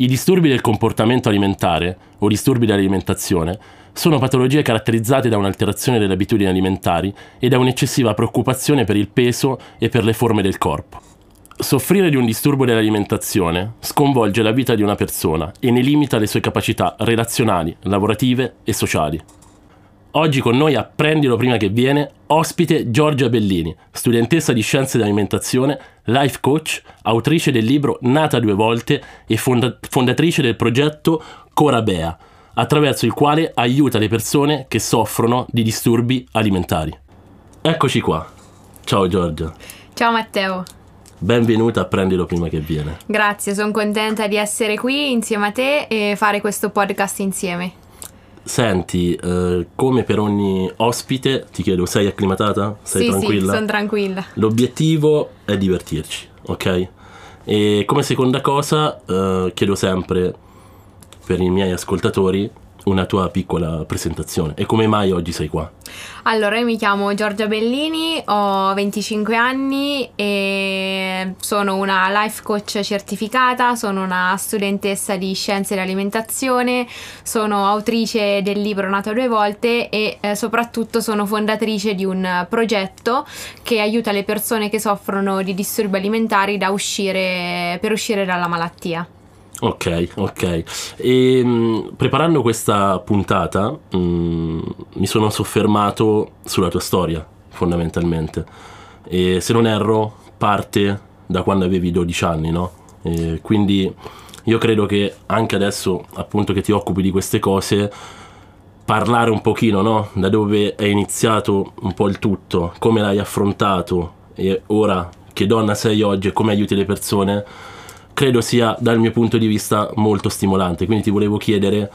I disturbi del comportamento alimentare o disturbi dell'alimentazione sono patologie caratterizzate da un'alterazione delle abitudini alimentari e da un'eccessiva preoccupazione per il peso e per le forme del corpo. Soffrire di un disturbo dell'alimentazione sconvolge la vita di una persona e ne limita le sue capacità relazionali, lavorative e sociali. Oggi con noi a Prendilo prima che viene, ospite Giorgia Bellini, studentessa di scienze dell'alimentazione, life coach, autrice del libro Nata due volte e fonda- fondatrice del progetto Corabea, attraverso il quale aiuta le persone che soffrono di disturbi alimentari. Eccoci qua. Ciao Giorgia. Ciao Matteo. Benvenuta a Prendilo prima che viene. Grazie, sono contenta di essere qui insieme a te e fare questo podcast insieme. Senti, eh, come per ogni ospite, ti chiedo, sei acclimatata? Sei sì, tranquilla? sì, sono tranquilla. L'obiettivo è divertirci, ok? E come seconda cosa, eh, chiedo sempre per i miei ascoltatori una tua piccola presentazione. E come mai oggi sei qua? Allora, io mi chiamo Giorgia Bellini, ho 25 anni e sono una life coach certificata, sono una studentessa di scienze dell'alimentazione, sono autrice del libro Nato due volte e eh, soprattutto sono fondatrice di un progetto che aiuta le persone che soffrono di disturbi alimentari uscire, per uscire dalla malattia. Ok, ok. E mh, preparando questa puntata mh, mi sono soffermato sulla tua storia, fondamentalmente. E se non erro, parte da quando avevi 12 anni, no? E quindi io credo che anche adesso, appunto, che ti occupi di queste cose, parlare un pochino, no? Da dove è iniziato un po' il tutto, come l'hai affrontato e ora che donna sei oggi e come aiuti le persone credo sia dal mio punto di vista molto stimolante. Quindi ti volevo chiedere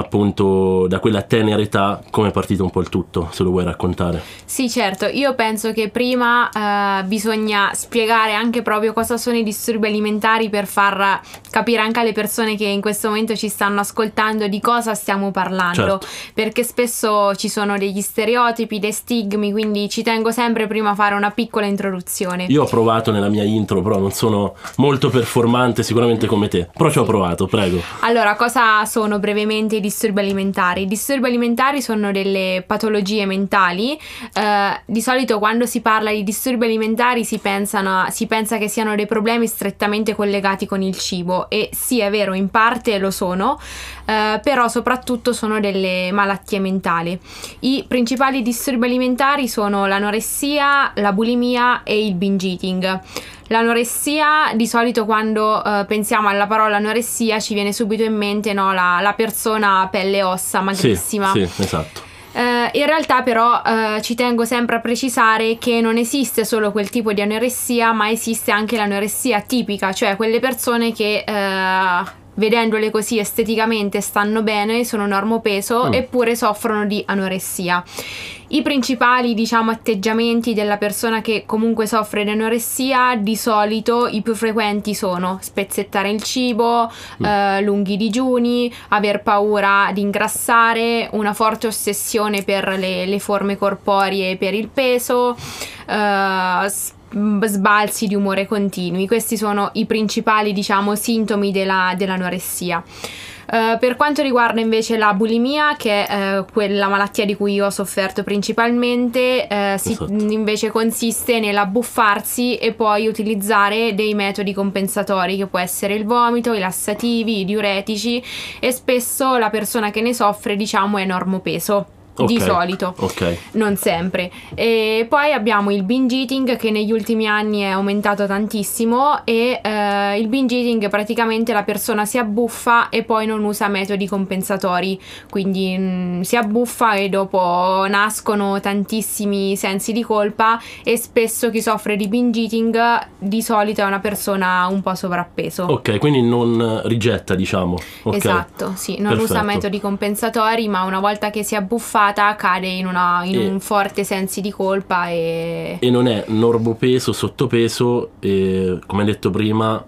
appunto da quella tenera età come è partito un po' il tutto, se lo vuoi raccontare. Sì, certo, io penso che prima eh, bisogna spiegare anche proprio cosa sono i disturbi alimentari per far capire anche alle persone che in questo momento ci stanno ascoltando di cosa stiamo parlando, Certo. perché spesso ci sono degli stereotipi, dei stigmi, quindi ci tengo sempre prima a fare una piccola introduzione. Io ho provato nella mia intro, però non sono molto performante sicuramente come te, però ci ho provato, prego. Allora, cosa sono brevemente i disturbi alimentari? I disturbi alimentari sono delle patologie mentali. eh, di solito quando si parla di disturbi alimentari si, pensano- si pensa che siano dei problemi strettamente collegati con il cibo e sì, è vero, in parte lo sono, eh, però soprattutto sono delle malattie mentali. I principali disturbi alimentari sono l'anoressia, la bulimia e il binge eating. L'anoressia, di solito quando eh, pensiamo alla parola anoressia ci viene subito in mente no, la, la persona a pelle e ossa, Sì, magrissima. sì, esatto. Eh, in realtà però eh, ci tengo sempre a precisare che non esiste solo quel tipo di anoressia, ma esiste anche l'anoressia tipica, cioè quelle persone che eh, vedendole così esteticamente stanno bene, sono normopeso, Mm. eppure soffrono di anoressia. I principali, diciamo, atteggiamenti della persona che comunque soffre di anoressia, di solito i più frequenti sono spezzettare il cibo, eh, lunghi digiuni, aver paura di ingrassare, una forte ossessione per le, le forme corporee e per il peso, eh, sbalzi di umore continui. Questi sono i principali, diciamo, sintomi della- dell'anoressia. Eh, per quanto riguarda invece la bulimia, che è eh, quella malattia di cui io ho sofferto principalmente, eh, si- Esatto. invece consiste nell'abbuffarsi e poi utilizzare dei metodi compensatori, che può essere il vomito, i lassativi, i diuretici e spesso la persona che ne soffre, diciamo, è normopeso. Di Ok, solito Ok. non sempre. E poi abbiamo il binge eating che negli ultimi anni è aumentato tantissimo e eh, il binge eating praticamente la persona si abbuffa e poi non usa metodi compensatori, quindi mm, si abbuffa e dopo nascono tantissimi sensi di colpa e spesso chi soffre di binge eating di solito è una persona un po' sovrappeso. Ok, quindi non rigetta, diciamo. Ok. Esatto, sì, non usa Perfetto. metodi compensatori, ma una volta che si è abbuffata cade in, una- in E- un forte sensi di colpa e... E non è normopeso, sottopeso e come detto prima,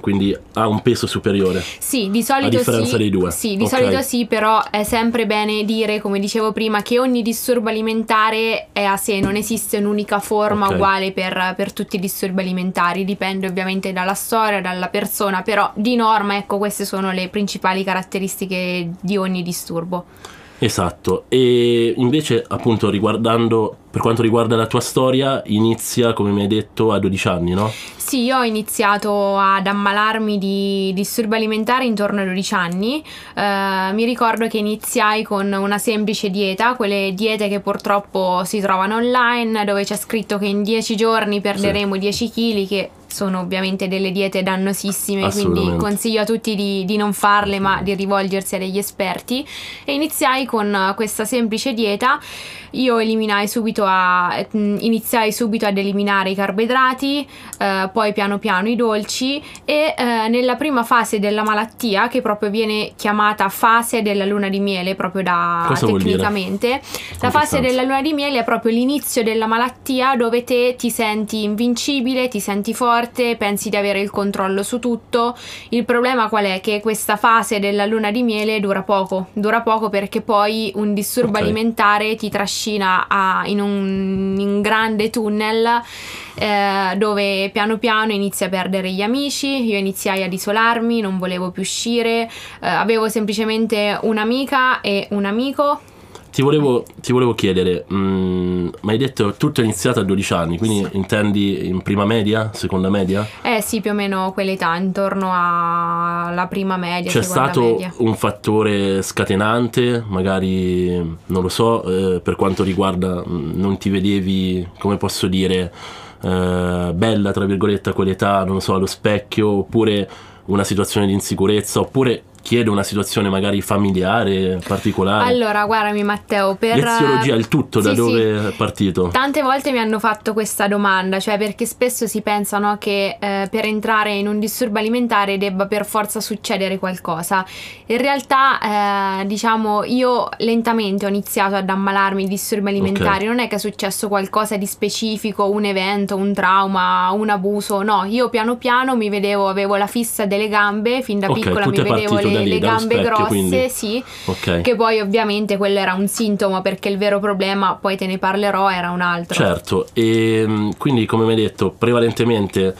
quindi ha un peso superiore. Sì, di solito A differenza sì. dei due. Sì, di Ok. solito sì, però è sempre bene dire, come dicevo prima, che ogni disturbo alimentare è a sé, non esiste un'unica forma Ok. uguale per, per tutti i disturbi alimentari, dipende ovviamente dalla storia, dalla persona, però di norma, ecco, queste sono le principali caratteristiche di ogni disturbo. Esatto, e invece appunto riguardando, per quanto riguarda la tua storia, inizia come mi hai detto a 12 anni, no? Sì, io ho iniziato ad ammalarmi di disturbi alimentari intorno ai 12 anni. Eh, mi ricordo che iniziai con una semplice dieta, quelle diete che purtroppo si trovano online, dove c'è scritto che in 10 giorni perderemo 10 kg, che sono ovviamente delle diete dannosissime, quindi consiglio a tutti di, di non farle, ma di rivolgersi a degli esperti. E iniziai con eh, questa semplice dieta. Io eliminai subito a, eh, iniziai subito ad eliminare i carboidrati, eh, poi piano piano i dolci e eh, nella prima fase della malattia, che proprio viene chiamata fase della luna di miele, proprio da Cosa tecnicamente, la fase della luna di miele è proprio l'inizio della malattia dove te ti senti invincibile, ti senti forte, pensi di avere il controllo su tutto. Il problema qual è? Che questa fase della luna di miele dura poco, dura poco perché poi un disturbo Ok. alimentare ti trascina a- in un in grande tunnel eh, dove piano piano inizi a perdere gli amici, io iniziai ad isolarmi, non volevo più uscire, eh, avevo semplicemente un'amica e un amico Ti volevo, ti volevo chiedere, mm, mi hai detto tutto è iniziato a 12 anni, quindi intendi in prima media, seconda media? Eh sì, più o meno quell'età, intorno alla prima media, C'è stato media. un fattore scatenante, magari non lo so, eh, per quanto riguarda mm, non ti vedevi, come posso dire, eh, bella tra virgolette a quell'età, non lo so, allo specchio, oppure una situazione di insicurezza, oppure chiedo una situazione magari familiare, particolare. Allora, guardami Matteo, per... L'eziologia, il tutto, da Sì, dove è partito? Tante volte mi hanno fatto questa domanda, cioè perché spesso si pensa no, che eh, per entrare in un disturbo alimentare debba per forza succedere qualcosa. In realtà, eh, diciamo, io lentamente ho iniziato ad ammalarmi di disturbi alimentari, non è che è successo qualcosa di specifico, un evento, un trauma, un abuso, no, io piano piano mi vedevo, avevo la fissa delle gambe, fin da Ok, piccola mi vedevo le, da lì, le gambe specchio, grosse, quindi. sì. Ok. Che poi ovviamente quello era un sintomo perché il vero problema, poi te ne parlerò, era un altro. Certo, e mm, quindi come mi hai detto, prevalentemente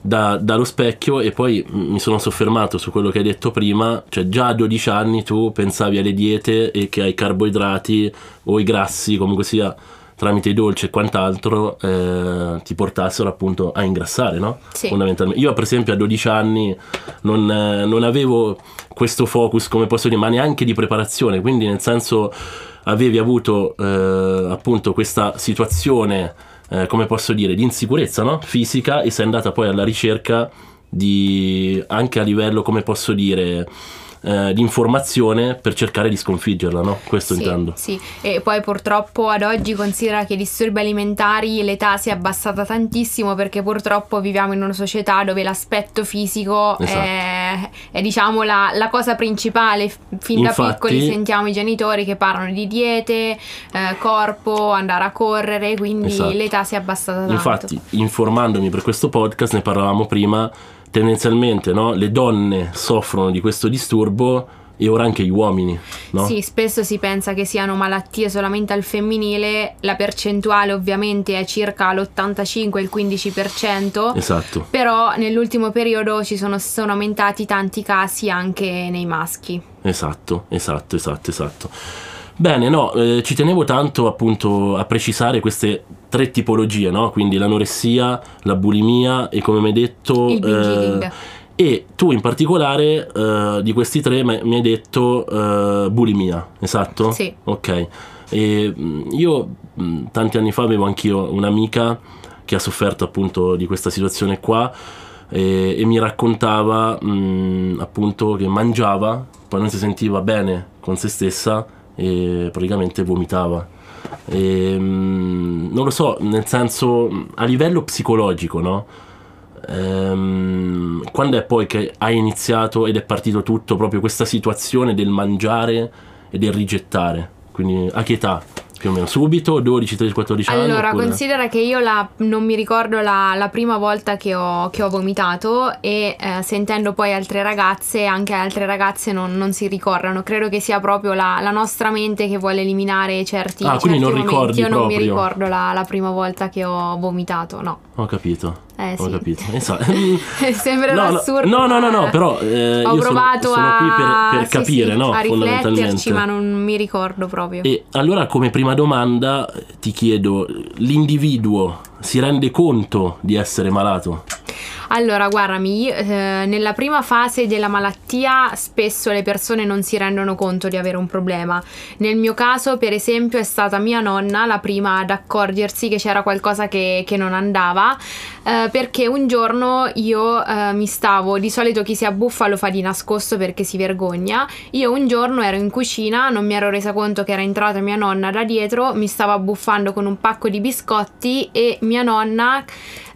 da- dallo specchio e poi mi sono soffermato su quello che hai detto prima, cioè già a 12 anni tu pensavi alle diete e che ai carboidrati o i grassi, comunque sia tramite i dolci e quant'altro eh, ti portassero appunto a ingrassare, no? Sì. Fondamentalmente. Io per esempio a 12 anni non, eh, non avevo questo focus, come posso dire, ma neanche di preparazione, quindi nel senso avevi avuto eh, appunto questa situazione, eh, come posso dire, di insicurezza no? fisica e sei andata poi alla ricerca di, anche a livello, come posso dire, eh, di informazione per cercare di sconfiggerla, no? Questo Sì, intendo. Sì, e poi purtroppo ad oggi considera che i disturbi alimentari l'età si è abbassata tantissimo perché purtroppo viviamo in una società dove l'aspetto fisico Esatto. è, è, diciamo la, la cosa principale. Fin da Infatti- piccoli sentiamo i genitori che parlano di diete, eh, corpo, andare a correre, quindi Esatto. l'età si è abbassata tanto. Infatti, informandomi per questo podcast, ne parlavamo prima, tendenzialmente no? le donne soffrono di questo disturbo e ora anche gli uomini, no? Sì, spesso si pensa che siano malattie solamente al femminile, la percentuale ovviamente è circa l'85 il 15%. Esatto. Però nell'ultimo periodo ci sono, sono aumentati tanti casi anche nei maschi. Esatto, esatto, esatto, esatto. Bene, no, eh, ci tenevo tanto appunto a precisare queste tre tipologie, no? Quindi l'anoressia, la bulimia e come mi hai detto... Il binge eh, e tu in particolare eh, di questi tre mi hai detto eh, bulimia, esatto? Sì. Ok. E mh, io mh, tanti anni fa avevo anch'io un'amica che ha sofferto appunto di questa situazione qua e, e mi raccontava mh, appunto che mangiava, poi non si sentiva bene con se stessa e praticamente vomitava. E, mh, non lo so, nel senso a livello psicologico, no? Ehm, quando è poi che hai iniziato ed è partito tutto proprio questa situazione del mangiare e del rigettare? Quindi a che età più o meno subito, 12, 13, 14 anni? Allora, oppure- considera che io la- non mi ricordo la, la prima volta che ho, che ho vomitato e eh, sentendo poi altre ragazze, anche altre ragazze non, non si ricordano. Credo che sia proprio la, la nostra mente che vuole eliminare certi, Ah, quindi certi non momenti. ricordi Io non mi ricordo la, la prima volta che ho vomitato, no. Ho capito. Eh, Ho sì. capito. Eh, so- Sembra No, assurdo. no, no, no, no, però eh, ho io sono- provato sono, a, qui per, per sì, capire, sì, no? a rifletterci, Fondamentalmente. ma non mi ricordo proprio. E allora come prima domanda ti chiedo, l'individuo si rende conto di essere malato? Allora, guardami, eh, nella prima fase della malattia spesso le persone non si rendono conto di avere un problema. Nel mio caso, per esempio, è stata mia nonna la prima ad accorgersi che c'era qualcosa che, che non andava, eh, perché un giorno io eh, mi stavo, di solito chi si abbuffa lo fa di nascosto perché si vergogna, io un giorno ero in cucina, non mi ero resa conto che era entrata mia nonna da dietro, mi stavo abbuffando con un pacco di biscotti e mia nonna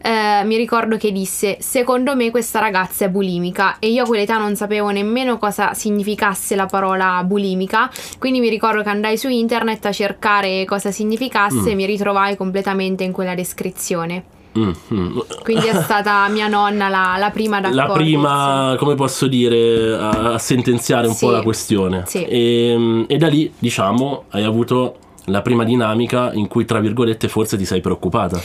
eh, mi ricordo che disse secondo me questa ragazza è bulimica e io a quell'età non sapevo nemmeno cosa significasse la parola bulimica quindi mi ricordo che andai su internet a cercare cosa significasse e mi ritrovai completamente in quella descrizione Mm, mm. quindi è stata mia nonna la, la prima ad La prima, come posso dire, a, a sentenziare un Sì, po' la questione. sì. E, e da lì, diciamo, hai avuto la prima dinamica in cui, tra virgolette, forse ti sei preoccupata.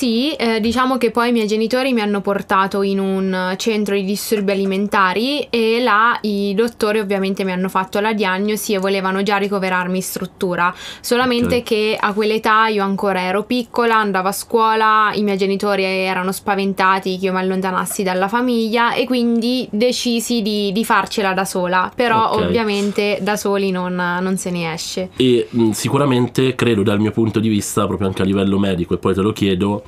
Sì, eh, diciamo che poi i miei genitori mi hanno portato in un eh, centro di disturbi alimentari e là i dottori ovviamente mi hanno fatto la diagnosi e volevano già ricoverarmi in struttura, solamente Ok. che a quell'età io ancora ero piccola, andavo a scuola, i miei genitori erano spaventati che io mi allontanassi dalla famiglia e quindi decisi di, di farcela da sola, però Ok. ovviamente da soli non, non se ne esce. E mh, sicuramente, credo dal mio punto di vista, proprio anche a livello medico, e poi te lo chiedo,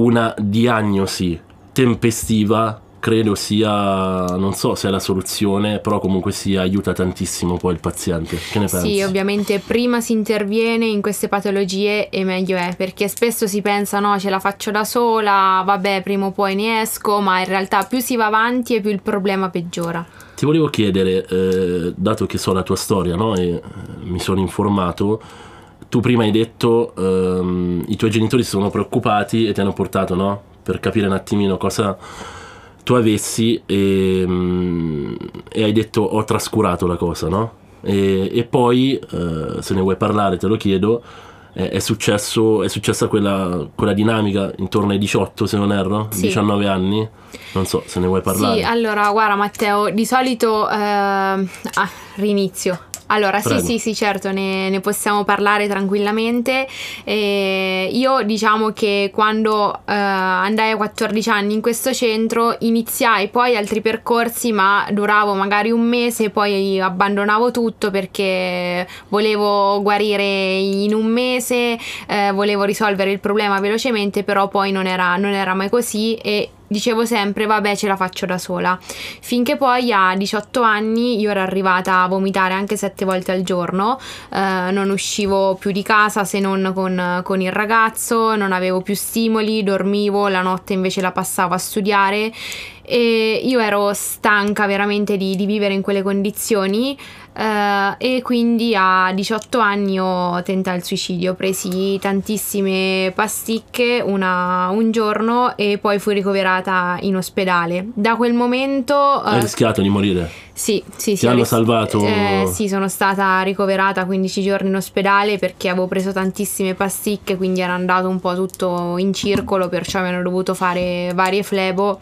una diagnosi tempestiva credo sia, non so se è la soluzione, però comunque sia aiuta tantissimo poi il paziente. Che ne pensi? Sì, ovviamente prima si interviene in queste patologie e meglio è, perché spesso si pensa no, ce la faccio da sola, vabbè, prima o poi ne esco, ma in realtà più si va avanti e più il problema peggiora. Ti volevo chiedere, eh, dato che so la tua storia no, e eh, mi sono informato, tu prima hai detto ehm, i tuoi genitori si sono preoccupati e ti hanno portato no, per capire un attimino cosa tu avessi e, mm, e hai detto ho trascurato la cosa, no? E, e poi, eh, se ne vuoi parlare, te lo chiedo, è, successo, è successa quella, quella dinamica intorno ai 18, se non erro, Sì. 19 anni, non so se ne vuoi parlare. Sì, allora, guarda Matteo, di solito ehm, ah, rinizio. Allora, Prego. sì, sì, sì, certo, ne, ne possiamo parlare tranquillamente. Eh, io diciamo che quando eh, andai a 14 anni in questo centro iniziai poi altri percorsi, ma duravo magari un mese, poi abbandonavo tutto perché volevo guarire in un mese, eh, volevo risolvere il problema velocemente, però poi non era, non era mai così e dicevo sempre vabbè ce la faccio da sola. Finché poi a 18 anni io ero arrivata a vomitare anche 7 volte al giorno. Eh, non uscivo più di casa se non con, con il ragazzo non avevo più stimoli dormivo la notte invece la passavo a studiare. E io ero stanca veramente di, di vivere in quelle condizioni eh, e quindi a 18 anni ho tentato il suicidio, ho presi tantissime pasticche una- un giorno e poi fui ricoverata in ospedale. Da quel momento... Hai eh, rischiato di morire? sì, sì, sì. Ti hanno ris- salvato? Eh, sì, sono stata ricoverata 15 giorni in ospedale perché avevo preso tantissime pasticche, quindi era andato un po' tutto in circolo, perciò mi hanno dovuto fare varie flebo.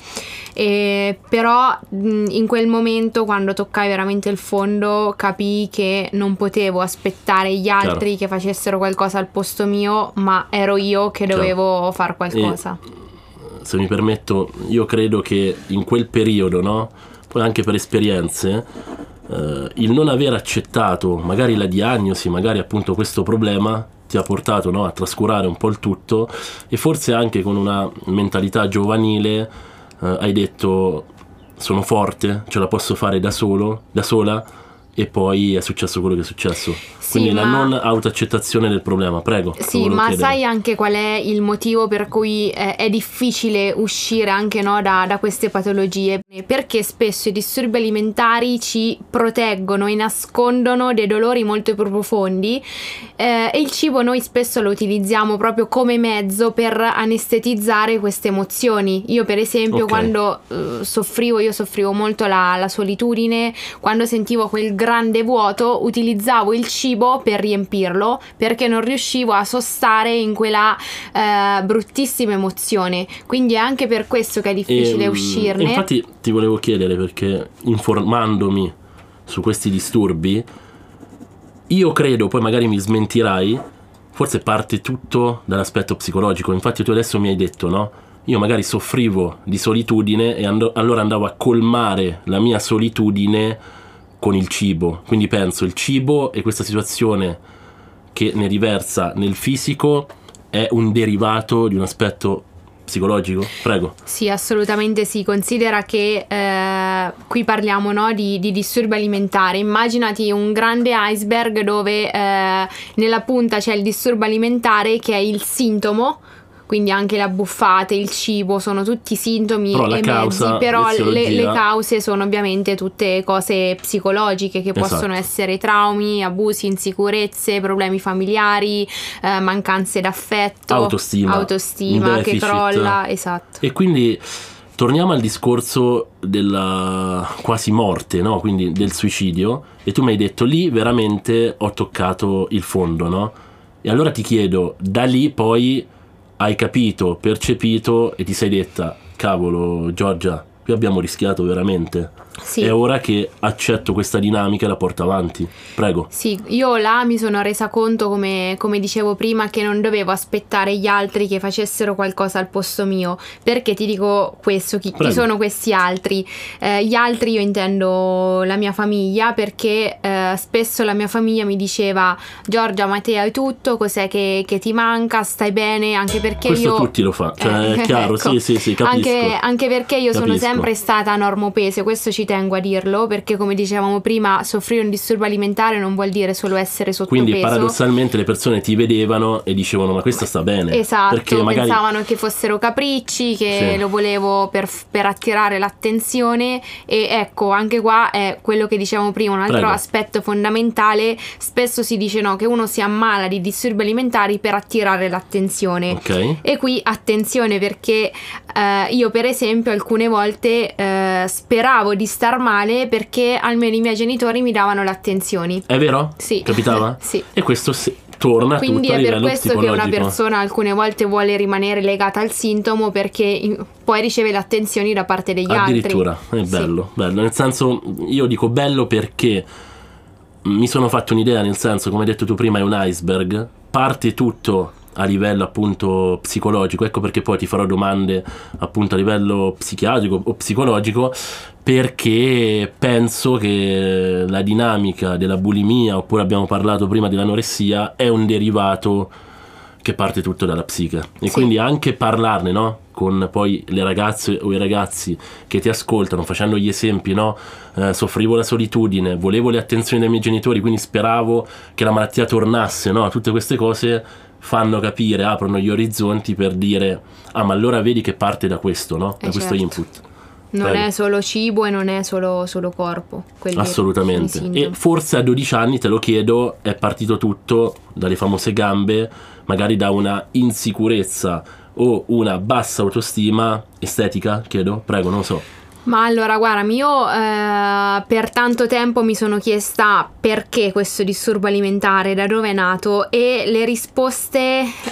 E, però mh, in quel momento, quando toccai veramente il fondo, capii che non potevo aspettare gli altri che facessero qualcosa al posto mio, ma ero io che Chiaro. dovevo fare qualcosa. se mi permetto, io credo che in quel periodo, no? Poi anche per esperienze, eh, il non aver accettato magari la diagnosi, magari appunto questo problema, ti ha portato no, a trascurare un po' il tutto e forse anche con una mentalità giovanile eh, hai detto sono forte, ce la posso fare da solo, da sola e poi è successo quello che è successo. Sì, Quindi la ma- non autoaccettazione del problema, prego. Sì, ma chiedere. sai anche qual è il motivo per cui eh, è difficile uscire anche no, da, da queste patologie? Perché spesso i disturbi alimentari ci proteggono e nascondono dei dolori molto più profondi eh, e il cibo noi spesso lo utilizziamo proprio come mezzo per anestetizzare queste emozioni. Io per esempio Ok. quando eh, soffrivo, io soffrivo molto la, la solitudine, quando sentivo quel grande vuoto utilizzavo il cibo per riempirlo perché non riuscivo a sostare in quella eh, bruttissima emozione. Quindi è anche per questo che è difficile Ehm, uscirne. Infatti ti volevo chiedere perché informandomi su questi disturbi, io credo, poi magari mi smentirai, forse parte tutto dall'aspetto psicologico. Infatti tu adesso mi hai detto, no? Io magari soffrivo di solitudine e ando- allora andavo a colmare la mia solitudine con il cibo. Quindi penso il cibo e questa situazione che ne riversa nel fisico è un derivato di un aspetto psicologico? Prego. Sì, assolutamente sì. Considera che eh, qui parliamo no, di, di disturbi alimentari. Immaginati un grande iceberg dove eh, nella punta c'è il disturbo alimentare che è il sintomo. Quindi anche le abbuffate, il cibo sono tutti sintomi Però la e mezzi, però le, le cause sono ovviamente tutte cose psicologiche che possono Esatto. essere traumi, abusi, insicurezze, problemi familiari, eh, mancanze d'affetto, Autostima, autostima che crolla, esatto. E quindi torniamo al discorso della quasi morte, no? Quindi del suicidio. E tu mi hai detto lì veramente ho toccato il fondo, no? E allora ti chiedo, da lì poi hai capito, percepito e ti sei detta, cavolo Giorgia, qui abbiamo rischiato veramente. Sì. È ora che accetto questa dinamica e la porto avanti. Prego. Sì, io là mi sono resa conto, come, come dicevo prima, che non dovevo aspettare gli altri che facessero qualcosa al posto mio. Perché ti dico questo, chi, chi sono questi altri? Eh, gli altri io intendo la mia famiglia, perché eh, spesso la mia famiglia mi diceva Giorgia, ma te hai tutto, cos'è che, che ti manca, stai bene? Anche perché Questo io... tutti lo fa, cioè è chiaro, ecco. sì, sì, sì, capisco. Anche, anche perché io sono Capisco. sempre stata normopeso, questo ci tengo a dirlo, perché come dicevamo prima, soffrire un disturbo alimentare non vuol dire solo essere sottopeso. Quindi paradossalmente le persone ti vedevano e dicevano ma questa sta bene. Esatto, Perché magari pensavano che fossero capricci, che Sì. lo volevo per, per attirare l'attenzione e ecco, anche qua è quello che dicevamo prima, un altro Prego. aspetto fondamentale, spesso si dice no, che uno si ammala di disturbi alimentari per attirare l'attenzione. Ok. E qui attenzione perché eh, io per esempio alcune volte eh, speravo di star male perché almeno i miei genitori mi davano le attenzioni. È vero? Sì. Capitava? Sì. E questo se- torna Quindi è per questo che una persona alcune volte vuole rimanere legata al sintomo perché in- poi riceve le attenzioni da parte degli Addirittura, altri. è Sì. bello, bello. Nel senso, io dico bello perché mi sono fatto un'idea, nel senso, come hai detto tu prima, è un iceberg, parte tutto a livello appunto psicologico, ecco perché poi ti farò domande appunto a livello psichiatrico o psicologico, perché penso che la dinamica della bulimia, oppure abbiamo parlato prima dell'anoressia, è un derivato che parte tutto dalla psiche. E Sì. quindi anche parlarne, no? Con poi le ragazze o i ragazzi che ti ascoltano, facendo gli esempi, no? Eh, soffrivo la solitudine, volevo le attenzioni dei miei genitori, quindi speravo che la malattia tornasse, no? Tutte queste cose fanno capire, aprono gli orizzonti per dire, ah ma allora vedi che parte da questo, no? Da Eh, questo certo. input. Non Prego. è solo cibo e non è solo, solo corpo. Assolutamente. E forse a 12 anni, te lo chiedo, è partito tutto dalle famose gambe, magari da una insicurezza o una bassa autostima estetica, chiedo? Prego, non lo so. Ma allora, guarda, io eh, per tanto tempo mi sono chiesta perché questo disturbo alimentare, da dove è nato e le risposte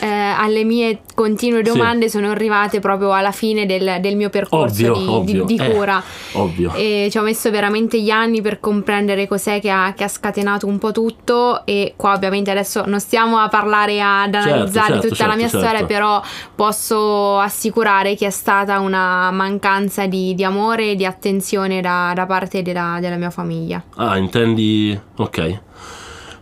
eh, alle mie continue Sì. domande sono arrivate proprio alla fine del, del mio percorso Ovvio, di, ovvio. di- di Eh, cura. Ovvio. E ci ho messo veramente gli anni per comprendere cos'è che ha, che ha scatenato un po' tutto e qua ovviamente adesso non stiamo a parlare ad Certo, analizzare certo, tutta la certo, mia certo. storia però posso assicurare che è stata una mancanza di, di amore di attenzione da, da parte della, della mia famiglia. Ah, intendi... Ok.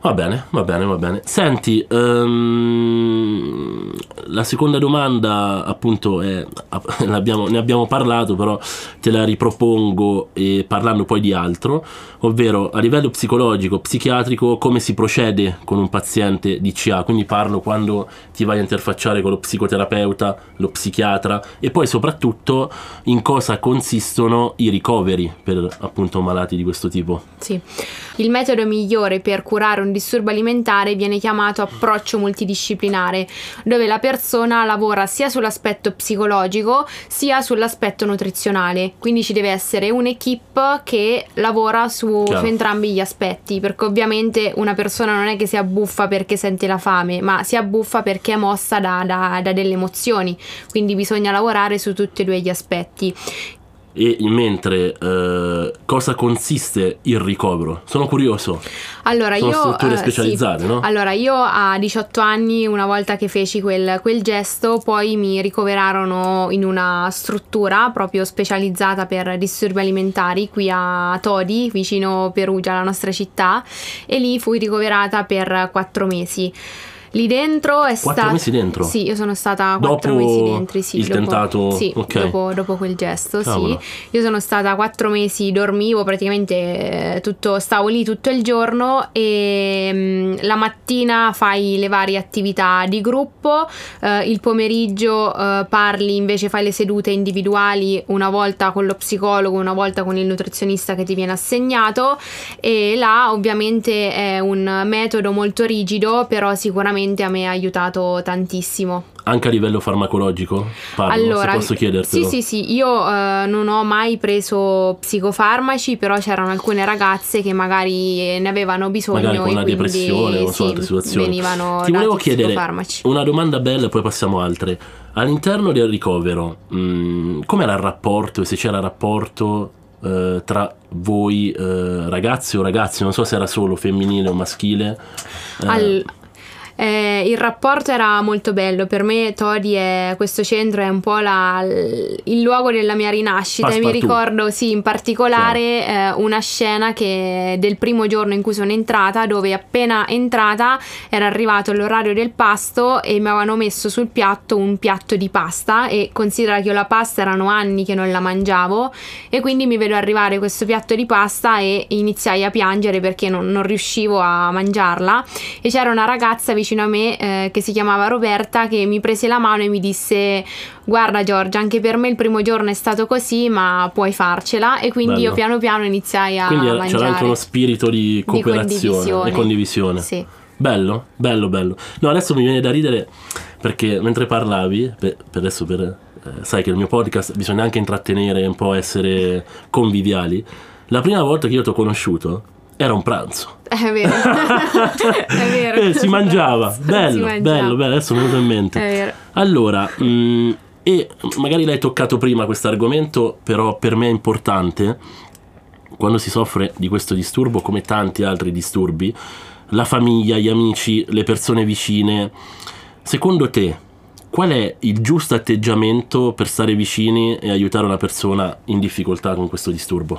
Va bene, va bene, va bene. Senti, ehm, la seconda domanda appunto è, ne abbiamo parlato, però te la ripropongo e parlando poi di altro, ovvero a livello psicologico, psichiatrico, come si procede con un paziente di CA, quindi parlo quando ti vai a interfacciare con lo psicoterapeuta, lo psichiatra e poi soprattutto in cosa consistono i ricoveri per appunto malati di questo tipo. Sì. Il metodo migliore per curare un disturbo alimentare viene chiamato approccio multidisciplinare, dove la persona lavora sia sull'aspetto psicologico sia sull'aspetto nutrizionale. Quindi ci deve essere un'equipe che lavora su, su entrambi gli aspetti, perché ovviamente una persona non è che si abbuffa perché sente la fame, ma si abbuffa perché è mossa da, da- da delle emozioni. Quindi bisogna lavorare su tutti e due gli aspetti. E mentre eh, cosa consiste il ricovero? Sono curioso. Allora, Sono io, strutture specializzate, sì. no? Allora, io a 18 anni, una volta che feci quel, quel gesto, poi mi ricoverarono in una struttura proprio specializzata per disturbi alimentari qui a Todi, vicino Perugia, la nostra città, e lì fui ricoverata per 4 mesi. Lì dentro è Quattro stato. mesi dentro? Sì, io sono stata 4 Dopo mesi dentro. Sì, il dopo, tentato- Sì, ok. dopo, dopo quel gesto, Cavolo. sì. Io sono stata quattro mesi, dormivo praticamente eh, tutto, stavo lì tutto il giorno e mm, la mattina fai le varie attività di gruppo, eh, il pomeriggio eh, parli invece fai le sedute individuali una volta con lo psicologo, una volta con il nutrizionista che ti viene assegnato e là ovviamente è un metodo molto rigido, però sicuramente a me ha aiutato tantissimo. Anche a livello farmacologico? Parlo, se posso chiedertelo. Sì, sì, sì, io eh, non ho mai preso psicofarmaci, però c'erano alcune ragazze che magari ne avevano bisogno Magari con la quindi, depressione o sì, altre situazioni. venivano Ti volevo chiedere una domanda bella e poi passiamo a altre. All'interno del ricovero, mh, com'era il rapporto e se c'era rapporto eh, tra voi eh, ragazzi o ragazzi? Non so se era solo femminile o maschile. Eh, Al- eh, il rapporto era molto bello, per me Todi è, questo centro è un po' la- il luogo della mia rinascita. E mi ricordo sì in particolare eh, una scena che del primo giorno in cui sono entrata dove appena entrata era arrivato l'orario del pasto e mi avevano messo sul piatto un piatto di pasta. E considera che io la pasta erano anni che non la mangiavo. E quindi mi vedo arrivare questo piatto di pasta e iniziai a piangere perché non, non riuscivo a mangiarla. E c'era una ragazza vicino a me eh, che si chiamava Roberta che mi prese la mano e mi disse guarda Giorgia anche per me il primo giorno è stato così ma puoi farcela e quindi Bello. io piano piano iniziai a Quindi mangiare c'era anche uno spirito di di cooperazione e condivisione. Sì. Bello, bello, bello. No, adesso mi viene da ridere perché mentre parlavi, per, per adesso per, eh, sai che il mio podcast bisogna anche intrattenere, un po' essere conviviali. La prima volta che io ti ho conosciuto era un pranzo. È vero. è vero. Eh, si mangiava. Si Bello, mangiava. bello, bello, adesso mi è venuto in mente. È vero. Allora, mh, e magari l'hai toccato prima questo argomento, però per me è importante. Quando si soffre di questo disturbo, come tanti altri disturbi, la famiglia, gli amici, le persone vicine, secondo te qual è il giusto atteggiamento per stare vicini e aiutare una persona in difficoltà con questo disturbo?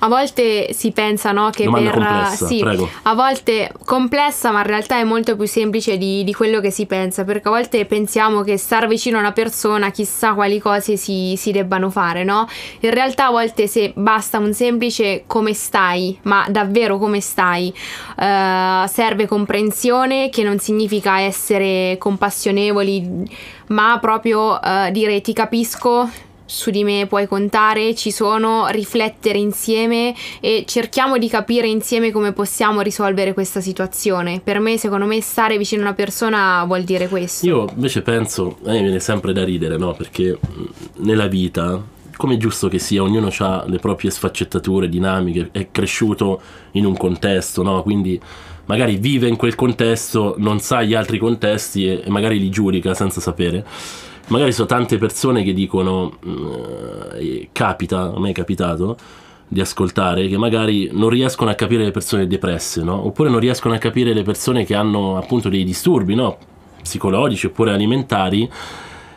A volte si pensa no, che Domanda per complessa, sì, prego. a volte complessa, ma in realtà è molto più semplice di, di quello che si pensa, perché a volte pensiamo che star vicino a una persona chissà quali cose si, si debbano fare, no? In realtà a volte se basta un semplice come stai, ma davvero come stai, eh, serve comprensione che non significa essere compassionevoli, ma proprio eh, dire ti capisco, su di me puoi contare, ci sono, riflettere insieme e cerchiamo di capire insieme come possiamo risolvere questa situazione. Per me, secondo me, stare vicino a una persona vuol dire questo. Io invece penso, a me viene sempre da ridere, no? Perché nella vita, come è giusto che sia, ognuno ha le proprie sfaccettature, dinamiche, è cresciuto in un contesto, no? Quindi magari vive in quel contesto, non sa gli altri contesti e magari li giudica senza sapere. Magari sono tante persone che dicono, mh, e capita, a me è capitato, di ascoltare che magari non riescono a capire le persone depresse, no? Oppure non riescono a capire le persone che hanno appunto dei disturbi, no? Psicologici oppure alimentari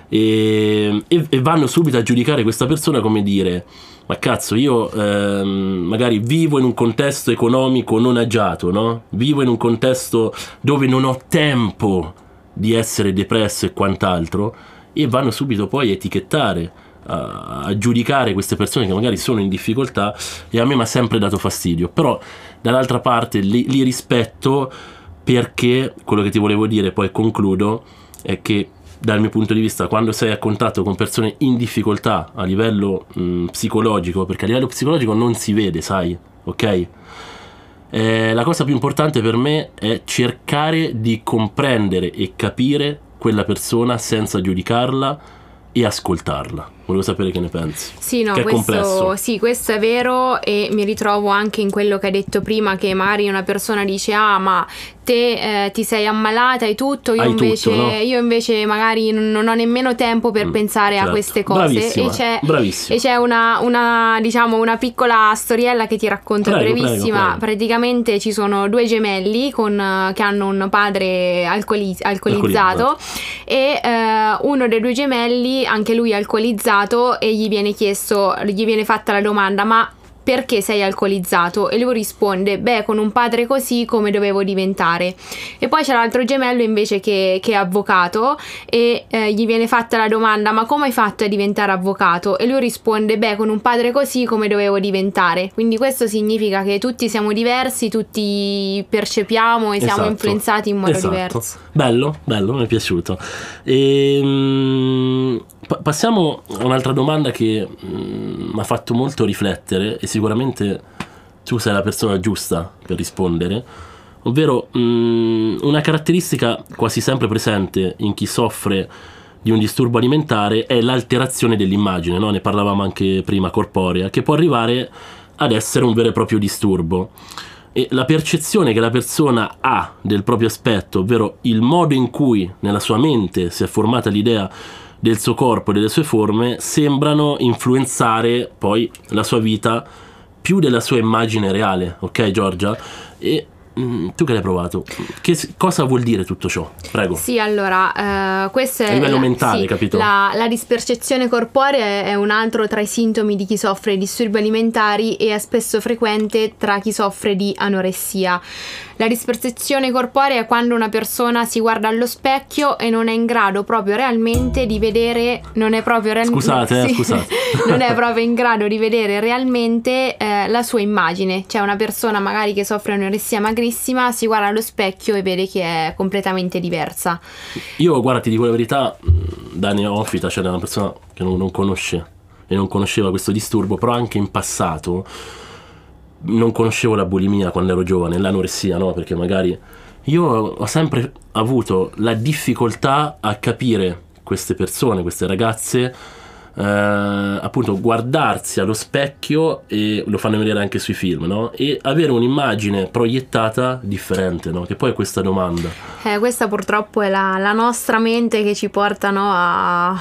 e, e, e vanno subito a giudicare questa persona come dire ma cazzo, io ehm, magari vivo in un contesto economico non agiato, no? Vivo in un contesto dove non ho tempo di essere depresso e quant'altro, e vanno subito poi a etichettare, a, a giudicare queste persone che magari sono in difficoltà, e a me mi ha sempre dato fastidio. Però, dall'altra parte, li, li rispetto perché quello che ti volevo dire, poi concludo, è che dal mio punto di vista, quando sei a contatto con persone in difficoltà a livello mh, psicologico, perché a livello psicologico non si vede, sai, ok? Eh, la cosa più importante per me è cercare di comprendere e capire quella persona senza giudicarla e ascoltarla. Volevo sapere che ne pensi. Sì, no, che questo, sì, questo, è vero e mi ritrovo anche in quello che hai detto prima, che magari una persona dice ah ma te eh, ti sei ammalata e tutto, io, invece, tutto, no? io invece magari non ho nemmeno tempo per mm, pensare certo. a queste cose. Bravissima, e c'è, bravissima. E c'è una, una, diciamo, una piccola storiella che ti racconto prego, brevissima. Prego, prego. Praticamente ci sono due gemelli con, che hanno un padre alcoli, alcolizzato e eh, uno dei due gemelli, anche lui alcolizzato, e gli viene chiesto, gli viene fatta la domanda ma perché sei alcolizzato? E lui risponde, beh, con un padre così come dovevo diventare. E poi c'è l'altro gemello invece che, che è avvocato e eh, gli viene fatta la domanda, ma come hai fatto a diventare avvocato? E lui risponde, beh, con un padre così come dovevo diventare. Quindi questo significa che tutti siamo diversi, tutti percepiamo e esatto. siamo influenzati in modo esatto. diverso. Bello, bello, mi è piaciuto. E, um, passiamo a un'altra domanda che mi ha fatto molto riflettere e sicuramente tu sei la persona giusta per rispondere, ovvero mh, una caratteristica quasi sempre presente in chi soffre di un disturbo alimentare è l'alterazione dell'immagine, no? ne parlavamo anche prima, corporea, che può arrivare ad essere un vero e proprio disturbo. E la percezione che la persona ha del proprio aspetto, ovvero il modo in cui nella sua mente si è formata l'idea del suo corpo e delle sue forme sembrano influenzare poi la sua vita più della sua immagine reale, ok Giorgia? E mm, tu che l'hai provato, che, cosa vuol dire tutto ciò? Prego. Sì, allora, uh, questo è... A livello la, mentale, sì, capito? La, la, dispercezione corporea è un altro tra i sintomi di chi soffre di disturbi alimentari e è spesso frequente tra chi soffre di anoressia. La dispercezione corporea è quando una persona si guarda allo specchio e non è in grado proprio realmente di vedere, non è proprio realmente... Scusate, sì, eh, scusate. non è proprio in grado di vedere realmente eh, la sua immagine. Cioè una persona magari che soffre anoressia magrissima si guarda allo specchio e vede che è completamente diversa. Io, guarda, ti dico la verità, da neofita, cioè da una persona che non, non conosce e non conosceva questo disturbo, però anche in passato non conoscevo la bulimia quando ero giovane, l'anoressia, no? Perché magari io ho sempre avuto la difficoltà a capire queste persone, queste ragazze eh, appunto guardarsi allo specchio e lo fanno vedere anche sui film, no? E avere un'immagine proiettata differente, no? Che poi è questa domanda. Eh, questa purtroppo è la, la nostra mente che ci porta no, a...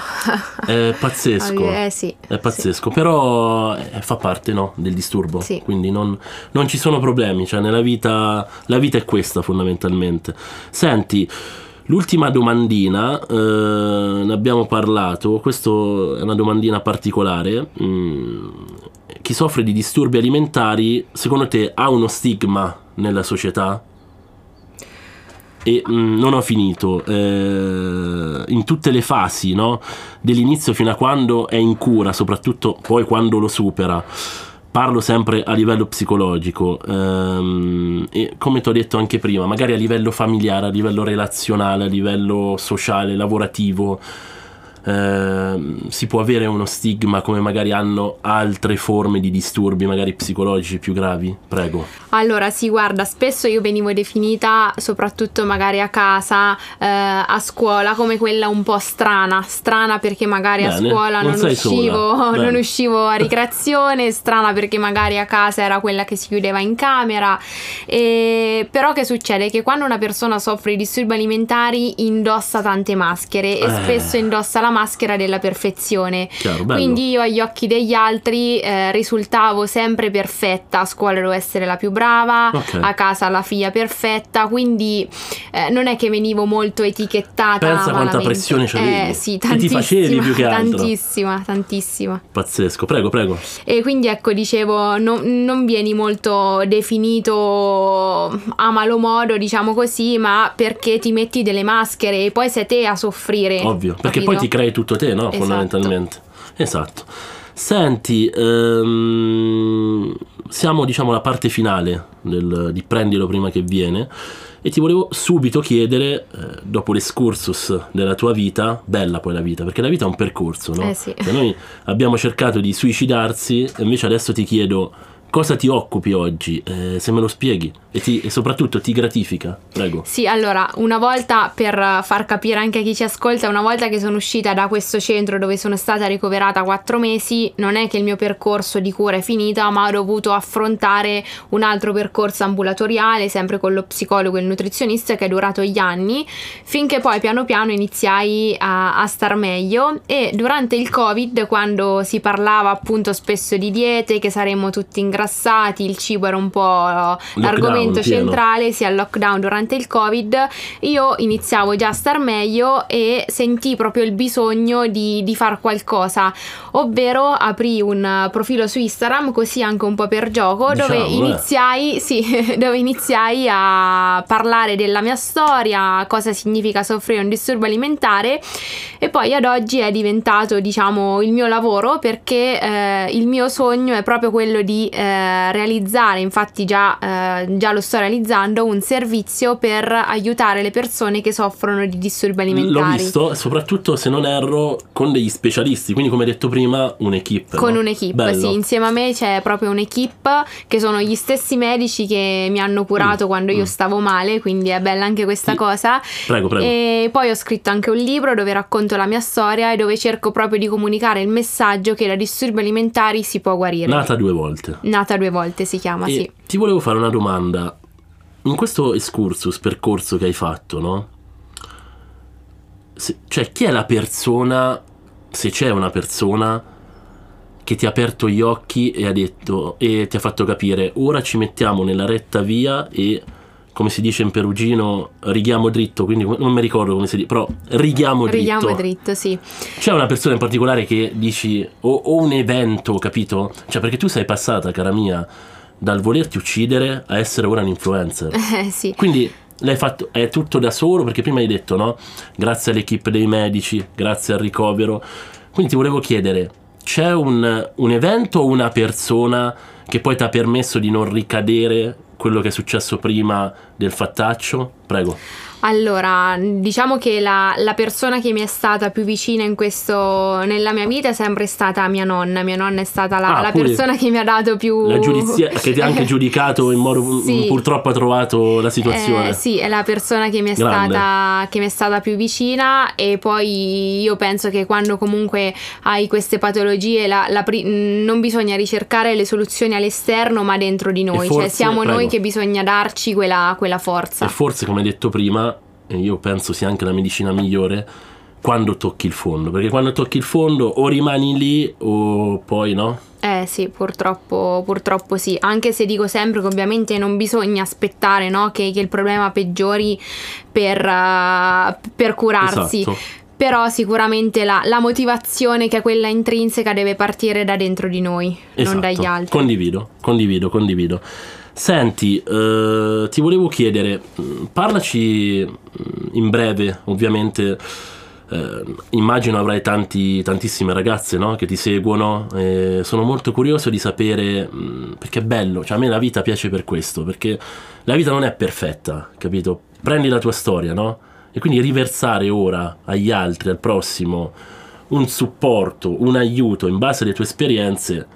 È pazzesco. eh, sì, è pazzesco, sì. però eh, fa parte no, del disturbo. Sì. Quindi non, non ci sono problemi, cioè nella vita la vita è questa fondamentalmente. Senti, L'ultima domandina, eh, ne abbiamo parlato, questa è una domandina particolare. Mm, chi soffre di disturbi alimentari, secondo te ha uno stigma nella società? E mh, mm, non ho finito, eh, in tutte le fasi, no? dell'inizio fino a quando è in cura, soprattutto poi quando lo supera parlo sempre a livello psicologico ehm, e come ti ho detto anche prima, magari a livello familiare, a livello relazionale, a livello sociale, lavorativo eh, si può avere uno stigma come magari hanno altre forme di disturbi, magari psicologici più gravi? Prego. Allora, sì, guarda, spesso io venivo definita, soprattutto magari a casa, eh, a scuola, come quella un po' strana. Strana perché magari Bene, a scuola non, non uscivo, non uscivo a ricreazione, strana perché magari a casa era quella che si chiudeva in camera. E... Però che succede? Che quando una persona soffre di disturbi alimentari indossa tante maschere e eh. spesso indossa la la maschera della perfezione. Chiaro. Quindi io agli occhi degli altri eh, risultavo sempre perfetta, a scuola devo essere la più brava, Ok. a casa la figlia perfetta, quindi eh, non è che venivo molto etichettata. Pensa quanta pressione c'avevi. Eh sì, E ti facevi più che altro. Tantissima, tantissima. Pazzesco, prego, prego. E quindi ecco, dicevo, non, non vieni molto definito a malo modo, diciamo così, ma perché ti metti delle maschere e poi sei te a soffrire. Ovvio, perché capito? poi ti crei tutto te, no? Esatto. Fondamentalmente. Esatto. Senti, ehm, siamo diciamo alla parte finale del- di prendilo prima che viene e ti volevo subito chiedere, eh, dopo l'escursus della tua vita, bella poi la vita, perché la vita è un percorso, no? Eh sì. Cioè, noi abbiamo cercato di suicidarsi e invece adesso ti chiedo cosa ti occupi oggi, Eh, se me lo spieghi. E, ti- e soprattutto ti gratifica, prego. Sì, allora, una volta per far capire anche a chi ci ascolta, una volta che sono uscita da questo centro dove sono stata ricoverata quattro mesi, non è che il mio percorso di cura è finita, ma ho dovuto affrontare un altro percorso ambulatoriale, sempre con lo psicologo e il nutrizionista, che è durato gli anni, finché poi piano piano iniziai a, a star meglio. E durante il Covid, quando si parlava appunto spesso di diete, che saremmo tutti ingrassati, il cibo era un po' l'argomento pieno. centrale, sia il lockdown durante il Covid, io iniziavo già a star meglio e sentii proprio il bisogno di, di far qualcosa, ovvero aprì un profilo su Instagram, così anche un po' per gioco, dove Diciamolo, eh. iniziai, sì, dove iniziai a parlare della mia storia, cosa significa soffrire un disturbo alimentare e poi ad oggi è diventato diciamo il mio lavoro perché eh, il mio sogno è proprio quello di eh, realizzare infatti già, eh, già lo sto realizzando un servizio per aiutare le persone che soffrono di disturbi alimentari L'ho visto, soprattutto se non erro, con degli specialisti, quindi come detto prima, un'equipe. Con no? un'equipe, Bello. sì, insieme a me c'è proprio un'equipe che sono gli stessi medici che mi hanno curato Mm, quando io mm. stavo male, quindi è bella anche questa Sì. cosa. Prego, prego. E poi ho scritto anche un libro dove racconto la mia storia e dove cerco proprio di comunicare il messaggio che da disturbi alimentari si può guarire. Nata due volte. Nata due volte si chiama, e sì. ti volevo fare una domanda. In questo excursus, percorso che hai fatto, no? Se- cioè, chi è la persona, se c'è una persona, che ti ha aperto gli occhi e ha detto e ti ha fatto capire ora ci mettiamo nella retta via e come si dice in perugino righiamo dritto quindi non mi ricordo come si dice però righiamo dritto Ridiamo dritto, sì. c'è una persona in particolare che dici o, o un evento capito cioè perché tu sei passata cara mia dal volerti uccidere a essere ora un influencer Eh, sì. quindi l'hai fatto, è tutto da solo perché prima hai detto no? Grazie all'equipe dei medici, grazie al ricovero. Quindi ti volevo chiedere, c'è un, un evento o una persona che poi ti ha permesso di non ricadere quello che è successo prima del fattaccio? Prego. Allora, diciamo che la, la persona che mi è stata più vicina in questo, nella mia vita è sempre stata mia nonna. Mia nonna è stata la, Ah, la persona che mi ha dato più... La giudizia che ti ha anche giudicato in modo Sì. purtroppo ha trovato la situazione. Eh, sì, è la persona che mi stata, che mi è stata più vicina e poi io penso che quando comunque hai queste patologie la- mh, non bisogna ricercare le soluzioni all'esterno ma dentro di noi, forse- cioè siamo prego. noi che bisogna darci quella, quella forza. E forse, come detto prima, e io penso sia anche la medicina migliore, quando tocchi il fondo. Perché quando tocchi il fondo o rimani lì o poi no. Eh sì, purtroppo, purtroppo sì, anche se dico sempre che ovviamente non bisogna aspettare no, che, che il problema peggiori per, eh, per curarsi. Esatto. Però sicuramente la, la motivazione che è quella intrinseca deve partire da dentro di noi, non Esatto. dagli altri. Condivido, condivido, condivido. Senti, eh, ti volevo chiedere, mh, parlaci mh, in breve, ovviamente. eh, immagino avrai tanti, tantissime ragazze no, che ti seguono. e sono molto curioso di sapere mh, perché è bello. Cioè, a me la vita piace per questo. Perché la vita non è perfetta, capito? Prendi la tua storia, no? E quindi riversare ora agli altri, al prossimo, un supporto, un aiuto in base alle tue esperienze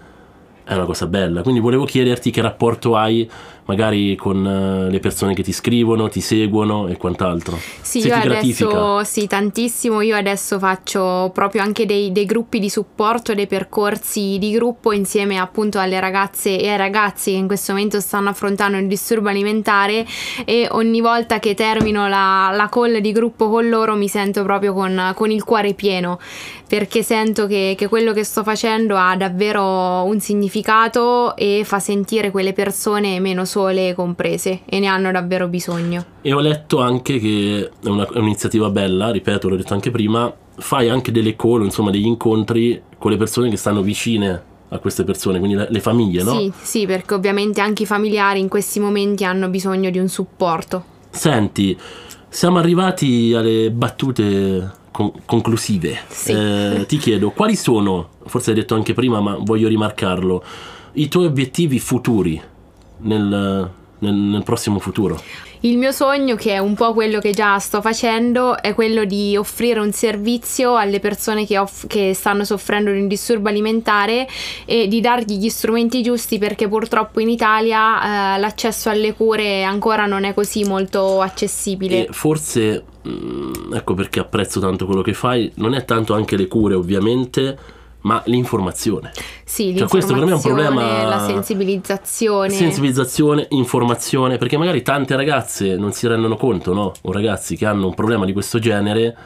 è una cosa bella. Quindi volevo chiederti che rapporto hai magari con eh, le persone che ti scrivono, ti seguono e quant'altro. Sì, Se io gratifica. adesso sì, tantissimo. Io adesso faccio proprio anche dei, dei gruppi di supporto, dei percorsi di gruppo insieme appunto alle ragazze e ai ragazzi che in questo momento stanno affrontando il disturbo alimentare e ogni volta che termino la, la call di gruppo con loro mi sento proprio con, con il cuore pieno perché sento che, che quello che sto facendo ha davvero un significato e fa sentire quelle persone meno sole e comprese e ne hanno davvero bisogno. E ho letto anche che è, una- è un'iniziativa bella, ripeto, l'ho detto anche prima, fai anche delle call, insomma degli incontri con le persone che stanno vicine a queste persone, quindi le, le famiglie, no? Sì, sì, perché ovviamente anche i familiari in questi momenti hanno bisogno di un supporto. Senti, siamo arrivati alle battute con- conclusive. Sì. Eh, ti chiedo, quali sono, forse hai detto anche prima, ma voglio rimarcarlo, i tuoi obiettivi futuri nel, nel- nel prossimo futuro? Il mio sogno, che è un po' quello che già sto facendo, è quello di offrire un servizio alle persone che, off- che stanno soffrendo di un disturbo alimentare e di dargli gli strumenti giusti perché purtroppo in Italia eh, l'accesso alle cure ancora non è così molto accessibile. E forse, mm, ecco perché apprezzo tanto quello che fai, non è tanto anche le cure ovviamente, ma l'informazione. Sì, Cioè, questo per me è un l'informazione, problema- la sensibilizzazione. Sensibilizzazione, informazione, perché magari tante ragazze non si rendono conto, no? O ragazzi che hanno un problema di questo genere,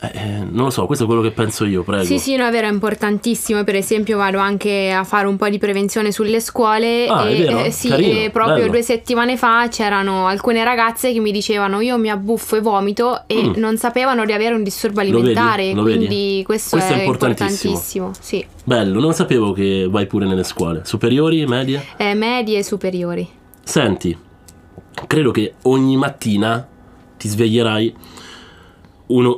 eh, eh, non lo so, questo è quello che penso io, prego. Sì, sì, no, è vero, è importantissimo. Per esempio, vado anche a fare un po' di prevenzione sulle scuole. Ah, è e vero? eh, sì, Carino, e proprio bello. due settimane fa c'erano alcune ragazze che mi dicevano: Io mi abbuffo e vomito e Mm. non sapevano di avere un disturbo Lo vedi? alimentare. Lo quindi vedi? questo, Questo è è importantissimo. importantissimo. Sì, Bello, non sapevo che vai pure nelle scuole. Superiori, medie? Eh, medie e superiori. Senti, credo che ogni mattina ti sveglierai uno-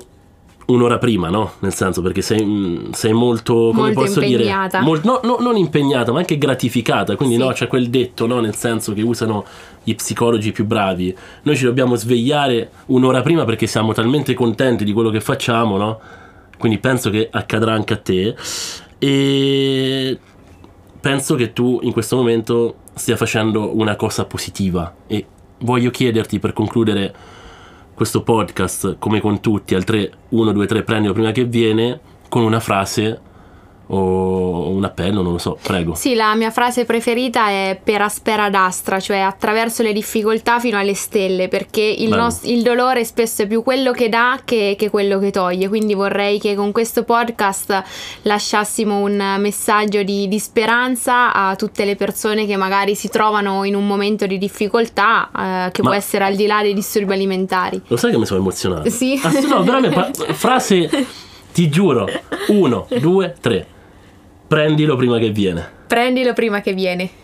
un'ora prima, no? Nel senso, perché sei, mm, sei molto, come Molto posso impegnata. dire? Mol- no, no, non impegnata, ma anche gratificata. Quindi, Sì. no, c'è quel detto, no? Nel senso che usano gli psicologi più bravi. Noi ci dobbiamo svegliare un'ora prima perché siamo talmente contenti di quello che facciamo, no? Quindi penso che accadrà anche a te. E penso che tu in questo momento stia facendo una cosa positiva e voglio chiederti per concludere questo podcast come con tutti al 3 1 2 3 prendilo prima che viene con una frase o un appello, non lo so, prego. Sì, la mia frase preferita è per aspera d'astra, cioè attraverso le difficoltà fino alle stelle, perché il, nos- il dolore spesso è più quello che dà che, che quello che toglie. Quindi vorrei che con questo podcast lasciassimo un messaggio di, di speranza a tutte le persone che magari si trovano in un momento di difficoltà, eh, che Ma- può essere al di là dei disturbi alimentari. Lo sai che mi sono emozionato? Sì. Ah, no, veramente, frase, ti giuro, 1 2 3 prendilo prima che viene. Prendilo prima che viene.